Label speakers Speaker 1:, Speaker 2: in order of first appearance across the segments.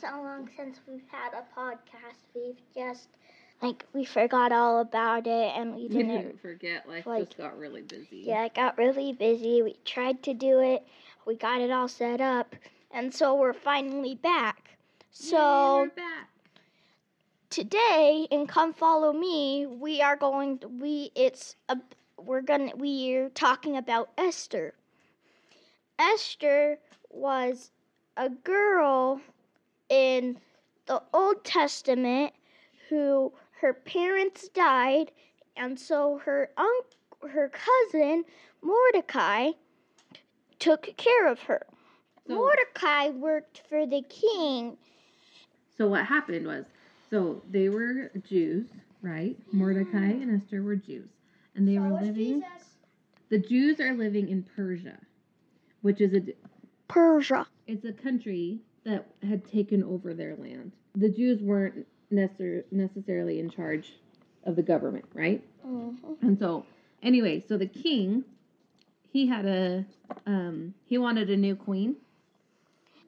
Speaker 1: So long since we've had a podcast. We've just like we forgot all about it and we didn't.
Speaker 2: didn't forget. Life
Speaker 1: like-
Speaker 2: just got really busy.
Speaker 1: Yeah, it got really busy. We tried to do it. We got it all set up, and so we're finally back. So
Speaker 2: Yay, back.
Speaker 1: today in come follow me we are going to, we it's a we're gonna we're talking about esther esther was a girl in the old testament who her parents died and so her unc her cousin mordecai took care of her
Speaker 2: So-
Speaker 1: mordecai worked for the king
Speaker 2: So what happened was, so they were Jews, right? Mm-hmm. Mordecai and Esther were Jews, and they were living. The Jews are living in Persia, which is a
Speaker 1: persia
Speaker 2: it's a country that had taken over their land. The Jews weren't necessar- necessarily in charge of the government, right?
Speaker 1: Mhm.
Speaker 2: And so, anyway, so the king, he had a, um, he wanted a new queen.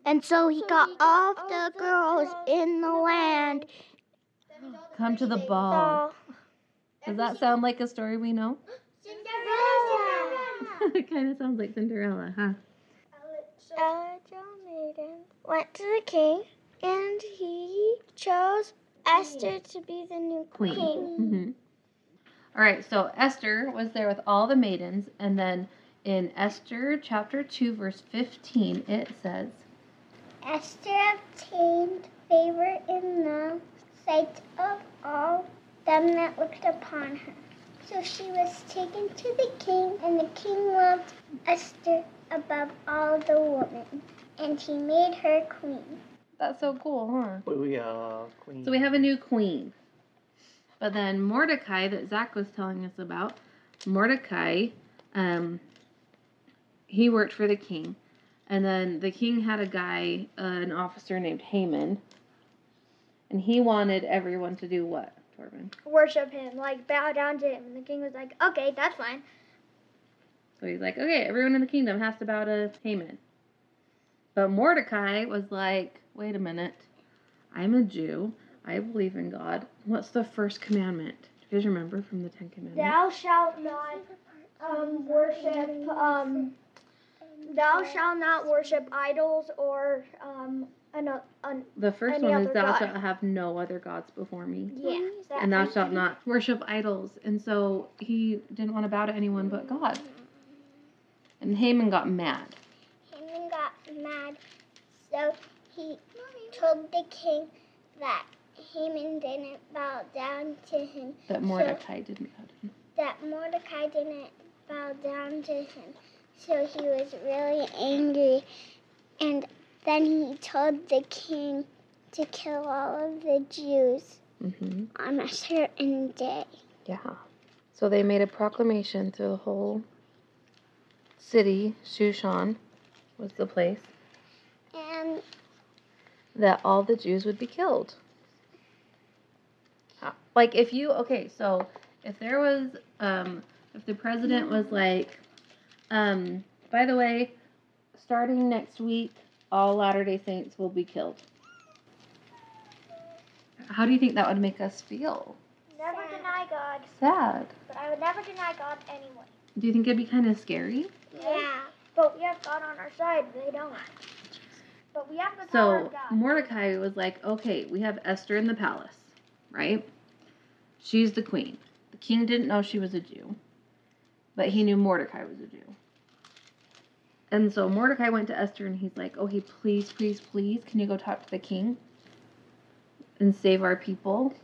Speaker 1: And so he got all the girls in the land.
Speaker 2: Come to the ball. Does that sound like a story we know? Cinderella. it kind of sounds like Cinderella, huh?
Speaker 1: Went to the king, and he chose Esther to be the new
Speaker 2: Queen.
Speaker 1: queen.
Speaker 2: hmm All right, so Esther was there with all the maidens, and then in Esther chapter 2, verse 15, it says,
Speaker 1: Esther obtained favor in the sight of all them that looked upon her. So she was taken to the king, and the king loved Esther above all the women, and she made her queen.
Speaker 2: That's so cool, huh?
Speaker 3: Booyah, queen.
Speaker 2: So we have a new queen. But then Mordecai, that Zach was telling us about, Mordecai, um, he worked for the king. And then the king had a guy, uh, an officer named Haman. And he wanted everyone to do what, Torben?
Speaker 1: Worship him, like bow down to him. And the king was like, okay, that's fine.
Speaker 2: So he's like, okay, everyone in the kingdom has to bow to Haman. But Mordecai was like, wait a minute. I'm a Jew. I believe in God. What's the first commandment? Do you guys remember from the Ten Commandments?
Speaker 1: Thou shalt not um, worship. Um, thou shalt not worship idols or um, an, an,
Speaker 2: The first
Speaker 1: Any
Speaker 2: one is
Speaker 1: other
Speaker 2: thou
Speaker 1: god.
Speaker 2: shalt have no other gods before me.
Speaker 1: yeah.
Speaker 2: And thou shalt not worship idols. And so he didn't want to bow to anyone but God. And Haman got mad.
Speaker 1: Haman got mad, so he told the king that Haman didn't bow down to him,
Speaker 2: That Mordecai didn't bow to him.
Speaker 1: that Mordecai didn't bow down to him. So he was really angry, and then he told the king to kill all of the Jews
Speaker 2: hmm
Speaker 1: on a certain day.
Speaker 2: Yeah. So they made a proclamation through the whole city, Shushan was the place,
Speaker 1: And
Speaker 2: that all the Jews would be killed. Uh, Like if you okay, so if there was um if the president was like um by the way, starting next week all Latter-day Saints will be killed. How do you think that would make us feel?
Speaker 1: never deny God,
Speaker 2: Sad.
Speaker 1: but I would never deny God anyway.
Speaker 2: Do you think it'd be kind of scary?
Speaker 1: Yeah. But we have God on our side. They don't.
Speaker 2: So. Mordecai was like, okay, we have Esther in the palace, right? She's the queen. The king didn't know she was a Jew, but he knew Mordecai was a Jew. And so Mordecai went to Esther and he's like, okay, please, please, please, can you go talk to the king and save our people?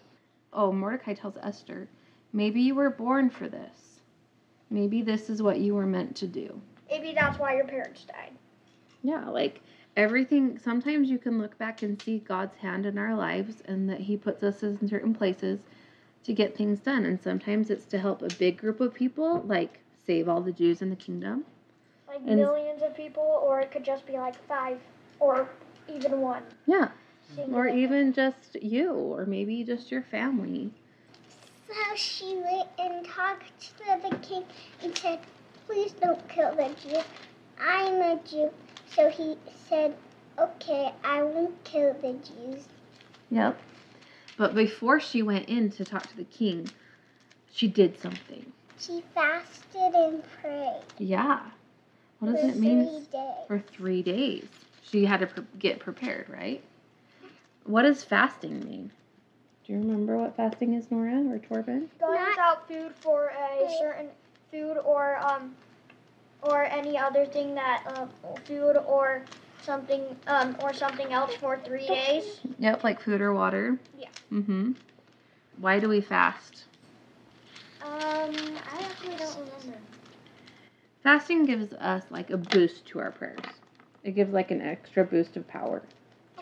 Speaker 2: Oh, Mordecai tells Esther, maybe you were born for this. Maybe this is what you were meant to do.
Speaker 1: Maybe that's why your parents died.
Speaker 2: Yeah, like everything, sometimes you can look back and see God's hand in our lives and that He puts us in certain places to get things done. And sometimes it's to help a big group of people, like save all the Jews in the kingdom.
Speaker 1: Like
Speaker 2: And-
Speaker 1: millions of people, or it could just be like five, or even one.
Speaker 2: Yeah, or even just you, or maybe just your family.
Speaker 1: So she went and talked to the king and said, Please don't kill the Jew. I'm a Jew. So he said,
Speaker 3: Okay, I won't kill the Jews.
Speaker 2: Yep. But before she went in to talk to the king, she did something.
Speaker 3: She fasted and prayed.
Speaker 2: Yeah. What does
Speaker 3: for
Speaker 2: it mean?
Speaker 3: Three days.
Speaker 2: For three days. She had to pre- get prepared, right? What does fasting mean? Do you remember what fasting is, Nora or Torben?
Speaker 4: Going without food for a certain food or um or any other thing that um food or something um or something else for three days.
Speaker 2: Yep, like food or water.
Speaker 4: Yeah.
Speaker 2: Mm-hmm. Why do we fast?
Speaker 4: Um, I actually don't remember.
Speaker 2: Fasting gives us like a boost to our prayers. It gives like an extra boost of power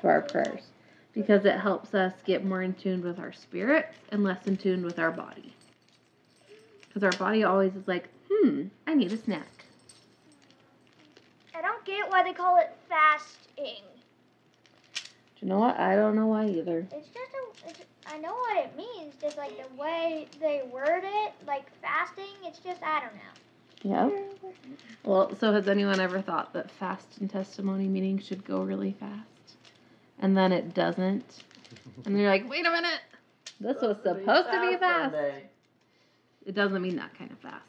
Speaker 2: to our prayers because it helps us get more in tune with our spirits and less in tune with our body. Because our body always is like, hmm, I need a snack.
Speaker 4: I don't get why they call it fasting.
Speaker 2: Do you know what? I don't know why either.
Speaker 4: It's just a, it's, I know what it means. Just like the way they word it, like fasting. It's just I don't know.
Speaker 2: Yeah. Well, so has anyone ever thought that fast and testimony meeting should go really fast? And then it doesn't? And you're like, wait a minute. This was supposed to be fast. It doesn't mean that kind of fast.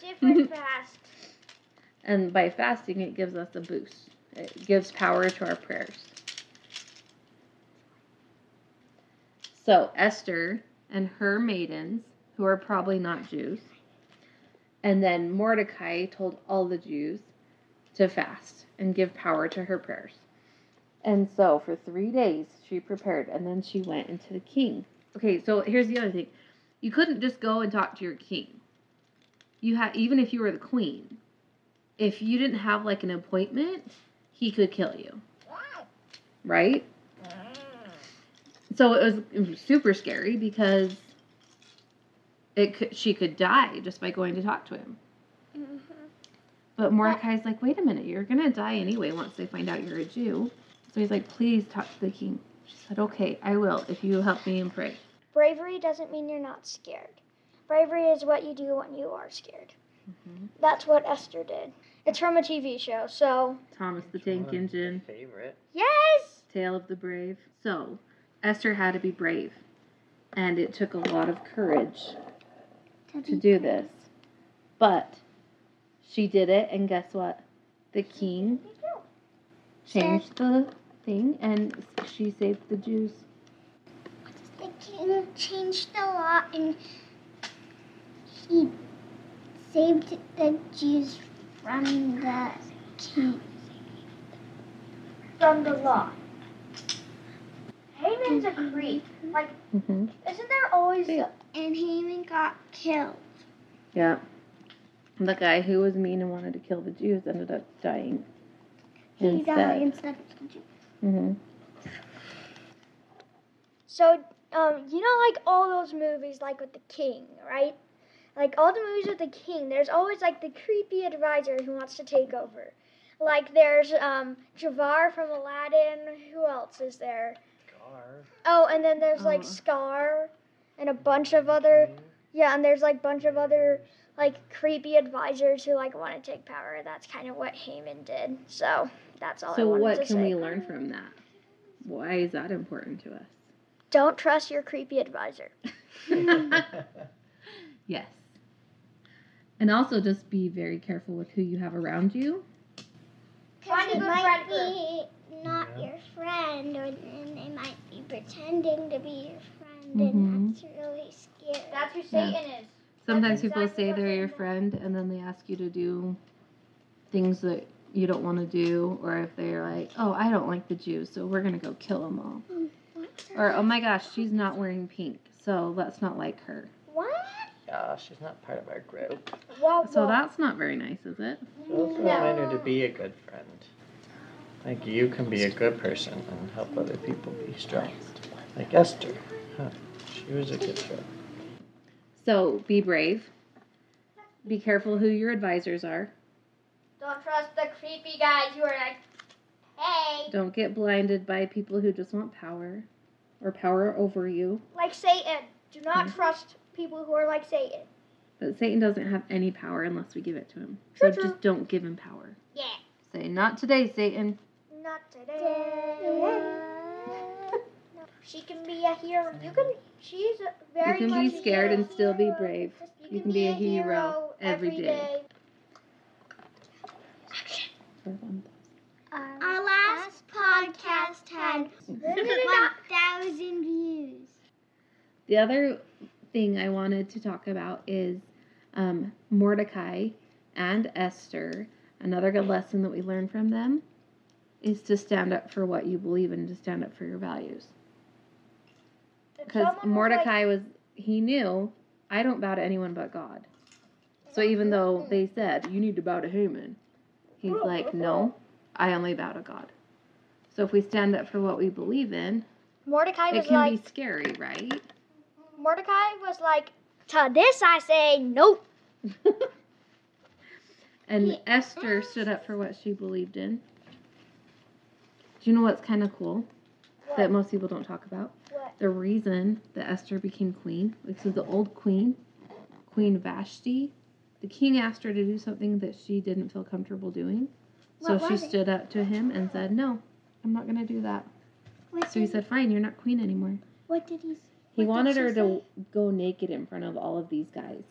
Speaker 4: Different fast.
Speaker 2: And by fasting, it gives us a boost. It gives power to our prayers. So Esther and her maidens, who are probably not Jews, and then Mordecai told all the Jews to fast and give power to her prayers. And so for three days she prepared, and then she went into the king. Okay, so here's the other thing: you couldn't just go and talk to your king. You had even if you were the queen, if you didn't have like an appointment, he could kill you. Right? So it was, it was super scary because it could, she could die just by going to talk to him. But Mordecai's like, wait a minute, you're gonna die anyway once they find out you're a Jew. So he's like, please talk to the king. She said, okay, I will if you help me and pray.
Speaker 4: Bravery doesn't mean you're not scared. Bravery is what you do when you are scared.
Speaker 2: Mm-hmm.
Speaker 4: That's what Esther did. It's from a TV show, so
Speaker 2: Thomas the Tank Engine,
Speaker 5: Favorite.
Speaker 4: yes.
Speaker 2: Tale of the Brave. So Esther had to be brave, and it took a lot of courage to do this. But she did it, and guess what? The king changed the thing, and she saved the Jews.
Speaker 3: The king changed the law and he saved the Jews from the king.
Speaker 4: From the law. Haman's a creep. Like,
Speaker 2: Mm-hmm.
Speaker 4: isn't there always
Speaker 2: Yeah.
Speaker 3: And Haman got killed.
Speaker 2: Yeah. The guy who was mean and wanted to kill the Jews ended up dying.
Speaker 3: He died
Speaker 2: Instead.
Speaker 3: instead of the Jews.
Speaker 2: hmm
Speaker 4: So, um, you know, like all those movies, like with the king, right? Like all the movies with the king, there's always like the creepy advisor who wants to take over. Like there's um, Jafar from Aladdin. Who else is there?
Speaker 5: Scar.
Speaker 4: Oh, and then there's like
Speaker 2: Oh.
Speaker 4: Scar, and a bunch of other. Yeah, and there's like bunch of other like creepy advisors who like want to take power. That's kind of what Haman did. So that's all I
Speaker 2: So
Speaker 4: wanted
Speaker 2: what
Speaker 4: to
Speaker 2: can
Speaker 4: say.
Speaker 2: we learn from that? Why is that important to us?
Speaker 4: Don't trust your creepy advisor.
Speaker 2: Yes. And also just be very careful with who you have around you.
Speaker 3: Because it might
Speaker 4: friend
Speaker 3: be not
Speaker 5: Yeah.
Speaker 3: your friend, or then they might be pretending to be your friend,
Speaker 2: Mhm.
Speaker 3: and that's really scary.
Speaker 4: That's who
Speaker 2: Yeah.
Speaker 4: Satan is.
Speaker 2: Sometimes
Speaker 4: That's
Speaker 2: people
Speaker 4: exactly
Speaker 2: say they're your
Speaker 4: do.
Speaker 2: friend and then they ask you to do things that you don't want to do, or if they're like, oh, I don't like the Jews, so we're going to go kill them all. Or, oh my gosh, she's not wearing pink, so let's not like her.
Speaker 4: What?
Speaker 5: Yeah, she's not part of our group.
Speaker 4: Well,
Speaker 2: So that's not very nice, is it?
Speaker 5: So also
Speaker 4: No.
Speaker 5: remind her to be a good friend. Like you can be a good person and help other people be strong. Like Esther. Huh. She was a good friend.
Speaker 2: So be brave. Be careful who your advisors are.
Speaker 4: Don't trust the creepy guys who are like, hey,
Speaker 2: Don't get blinded by people who just want power or power over you.
Speaker 4: like Satan. Do not
Speaker 2: Mhm.
Speaker 4: trust people who are like Satan.
Speaker 2: But Satan doesn't have any power unless we give it to him.
Speaker 4: True,
Speaker 2: so
Speaker 4: true.
Speaker 2: just don't give him power.
Speaker 4: Yeah.
Speaker 2: Say, not today, Satan.
Speaker 4: Not today. She can be a hero. You can. She's very You
Speaker 2: can be
Speaker 4: much a
Speaker 2: scared and still be brave. You can be a hero every day.
Speaker 3: Our last podcast had 1,000 views.
Speaker 2: The other thing I wanted to talk about is um, Mordecai and Esther. Another good lesson that we learn from them is to stand up for what you believe in, to stand up for your values. Because Mordecai was, he knew, I don't bow to anyone but God. So even though they said, you need to bow to Haman, he's like, no, I only bow to God. So if we stand up for what we believe in,
Speaker 4: Mordecai
Speaker 2: it
Speaker 4: was
Speaker 2: can
Speaker 4: like,
Speaker 2: be scary, right?
Speaker 4: Mordecai was like, to this I say nope.
Speaker 2: and Esther stood up for what she believed in. Do you know what's kind of cool that most people don't talk about?
Speaker 4: What?
Speaker 2: The reason that Esther became queen, like so the old queen, Queen Vashti, the king asked her to do something that she didn't feel comfortable doing. So
Speaker 3: What
Speaker 2: she
Speaker 3: it?
Speaker 2: stood up to him and said, "No, I'm not going to do that."
Speaker 3: What
Speaker 2: So he said, "Fine, you're not queen anymore."
Speaker 3: what did he say?
Speaker 2: He
Speaker 3: What
Speaker 2: wanted her
Speaker 3: she
Speaker 2: to go naked in front of all of these guys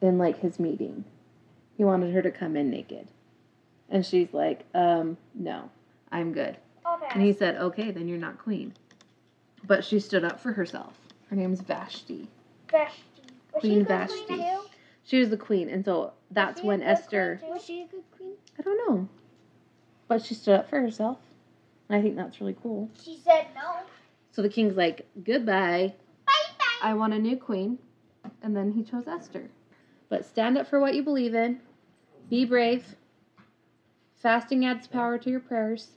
Speaker 2: in like his meeting. He wanted her to come in naked. And she's like, um, no, I'm good. And he said, okay, then you're not queen. But she stood up for herself. Her name's Vashti.
Speaker 4: Vashti. Was
Speaker 2: Queen
Speaker 4: she
Speaker 2: Vashti.
Speaker 4: queen?
Speaker 2: She was the queen. And so that's when Esther,
Speaker 3: Was she a good queen?
Speaker 2: I don't know. But she stood up for herself. And I think that's really cool.
Speaker 4: She said no.
Speaker 2: So the king's like, goodbye.
Speaker 3: Bye bye.
Speaker 2: I want a new queen. And then he chose Esther. But stand up for what you believe in. Be brave. Fasting adds power to your prayers.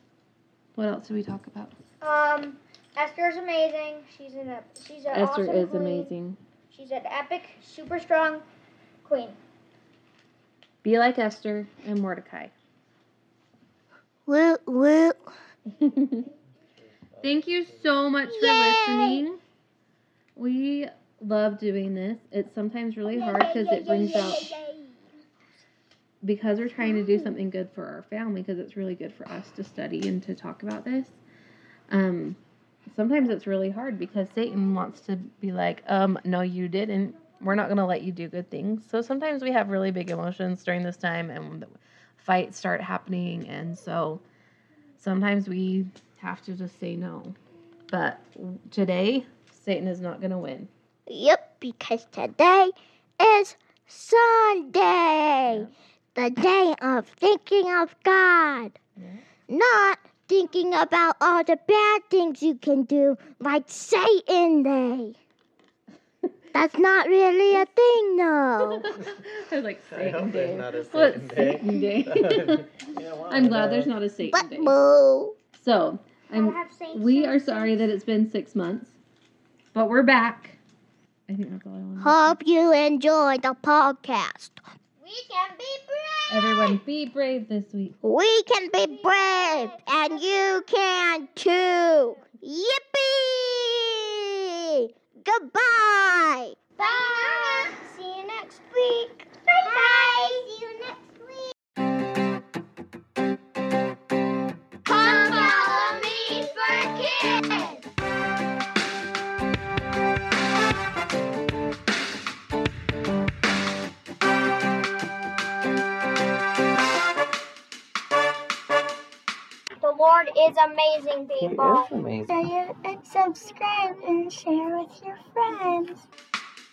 Speaker 2: What else did we talk about?
Speaker 4: Um, Esther's amazing. She's an she's an
Speaker 2: Esther
Speaker 4: awesome
Speaker 2: is
Speaker 4: queen.
Speaker 2: amazing.
Speaker 4: She's an epic, super strong queen.
Speaker 2: Be like Esther and Mordecai.
Speaker 1: Woo woo.
Speaker 2: Thank you so much for
Speaker 1: Yay!
Speaker 2: listening. We love doing this. It's sometimes really hard because it brings out because we're trying to do something good for our family because it's really good for us to study and to talk about this um sometimes it's really hard because satan wants to be like um no you didn't we're not going to let you do good things so sometimes we have really big emotions during this time and the fights start happening and so sometimes we have to just say no but today satan is not going to win
Speaker 1: Yep, because today is Sunday, the day of thinking of God,
Speaker 2: Yeah.
Speaker 1: not thinking about all the bad things you can do, like Satan Day. That's not really a thing, though.
Speaker 2: I was like
Speaker 5: I
Speaker 2: Satan
Speaker 5: hope
Speaker 2: Day.
Speaker 5: there's not a
Speaker 2: What's
Speaker 5: Satan day.
Speaker 2: Satan Day?
Speaker 5: Yeah, well,
Speaker 2: I'm glad there's not a Satan
Speaker 1: But
Speaker 2: Day.
Speaker 1: boo.
Speaker 2: So I'm. We are sorry that it's been six months, but we're back. I think that's all I want.
Speaker 1: Hope you enjoyed the podcast.
Speaker 3: We can be brave.
Speaker 2: Everyone, be brave this week.
Speaker 1: We can be brave, and you can too. Yippee! Goodbye.
Speaker 3: Bye. See you next week. Bye bye.
Speaker 4: Is amazing,
Speaker 5: He
Speaker 4: people.
Speaker 5: is amazing.
Speaker 3: So you and subscribe and share with your friends.